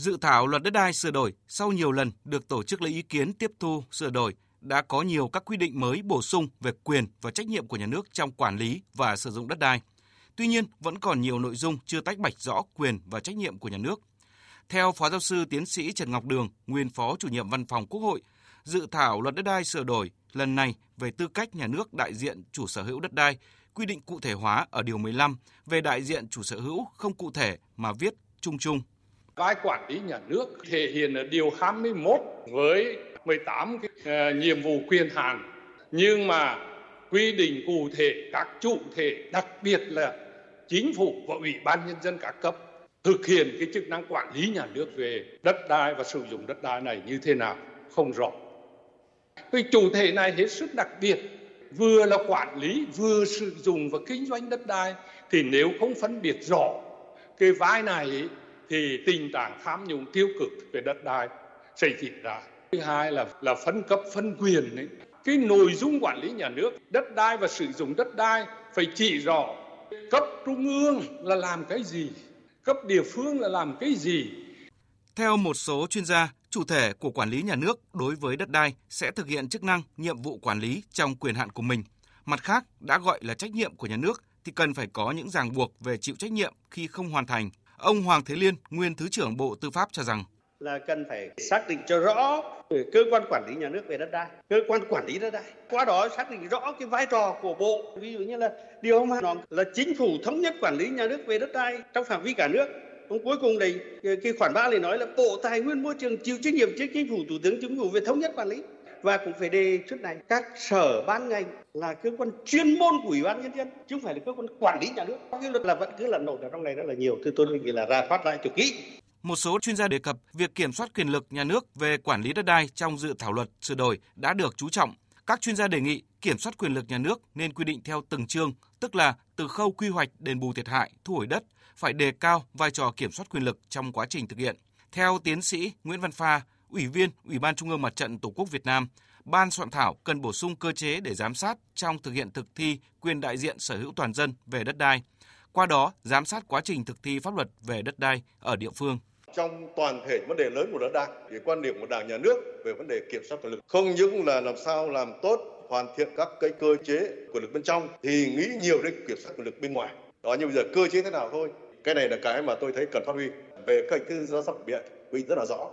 Dự thảo luật đất đai sửa đổi sau nhiều lần được tổ chức lấy ý kiến tiếp thu sửa đổi đã có nhiều các quy định mới bổ sung về quyền và trách nhiệm của nhà nước trong quản lý và sử dụng đất đai. Tuy nhiên, vẫn còn nhiều nội dung chưa tách bạch rõ quyền và trách nhiệm của nhà nước. Theo Phó Giáo sư Tiến sĩ Trần Ngọc Đường, nguyên Phó Chủ nhiệm Văn phòng Quốc hội, dự thảo luật đất đai sửa đổi lần này về tư cách nhà nước đại diện chủ sở hữu đất đai quy định cụ thể hóa ở điều 15 về đại diện chủ sở hữu không cụ thể mà viết chung chung. Vai quản lý nhà nước thể hiện ở điều 21 với 18 cái, uh, nhiệm vụ quyền hạn nhưng mà quy định cụ thể các chủ thể đặc biệt là chính phủ và ủy ban nhân dân các cấp thực hiện cái chức năng quản lý nhà nước về đất đai và sử dụng đất đai này như thế nào không rõ. Cái chủ thể này hết sức đặc biệt vừa là quản lý vừa sử dụng và kinh doanh đất đai thì nếu không phân biệt rõ cái vai này thì tình trạng tham nhũng tiêu cực về đất đai xảy ra thứ hai là là phân cấp phân quyền ấy. cái nội dung quản lý nhà nước đất đai và sử dụng đất đai phải chỉ rõ cấp trung ương là làm cái gì cấp địa phương là làm cái gì theo một số chuyên gia, chủ thể của quản lý nhà nước đối với đất đai sẽ thực hiện chức năng, nhiệm vụ quản lý trong quyền hạn của mình. Mặt khác, đã gọi là trách nhiệm của nhà nước thì cần phải có những ràng buộc về chịu trách nhiệm khi không hoàn thành. Ông Hoàng Thế Liên, nguyên Thứ trưởng Bộ Tư pháp cho rằng là cần phải xác định cho rõ cơ quan quản lý nhà nước về đất đai, cơ quan quản lý đất đai. Qua đó xác định rõ cái vai trò của bộ. Ví dụ như là điều mà nó là chính phủ thống nhất quản lý nhà nước về đất đai trong phạm vi cả nước Ông cuối cùng này cái khoản 3 này nói là Bộ Tài nguyên Môi trường chịu trách nhiệm trước chính phủ, Thủ tướng chính phủ về thống nhất quản lý và cũng phải đề xuất này các sở ban ngành là cơ quan chuyên môn của ủy ban nhân dân chứ không phải là cơ quan quản lý nhà nước cái luật là vẫn cứ là nổ ở trong này rất là nhiều thì tôi nghĩ là ra phát lại cho kỹ một số chuyên gia đề cập việc kiểm soát quyền lực nhà nước về quản lý đất đai trong dự thảo luật sửa đổi đã được chú trọng. Các chuyên gia đề nghị kiểm soát quyền lực nhà nước nên quy định theo từng chương, tức là từ khâu quy hoạch đền bù thiệt hại, thu hồi đất, phải đề cao vai trò kiểm soát quyền lực trong quá trình thực hiện. Theo tiến sĩ Nguyễn Văn Pha, Ủy viên Ủy ban Trung ương Mặt trận Tổ quốc Việt Nam, ban soạn thảo cần bổ sung cơ chế để giám sát trong thực hiện thực thi quyền đại diện sở hữu toàn dân về đất đai. Qua đó, giám sát quá trình thực thi pháp luật về đất đai ở địa phương. Trong toàn thể vấn đề lớn của đất đai thì quan điểm của đảng nhà nước về vấn đề kiểm soát quyền lực không những là làm sao làm tốt hoàn thiện các cái cơ chế quyền lực bên trong thì nghĩ nhiều đến kiểm soát quyền lực bên ngoài. Đó nhưng bây giờ cơ chế thế nào thôi? Cái này là cái mà tôi thấy cần phát huy. Về cái thức giám sát biển quy rất là rõ.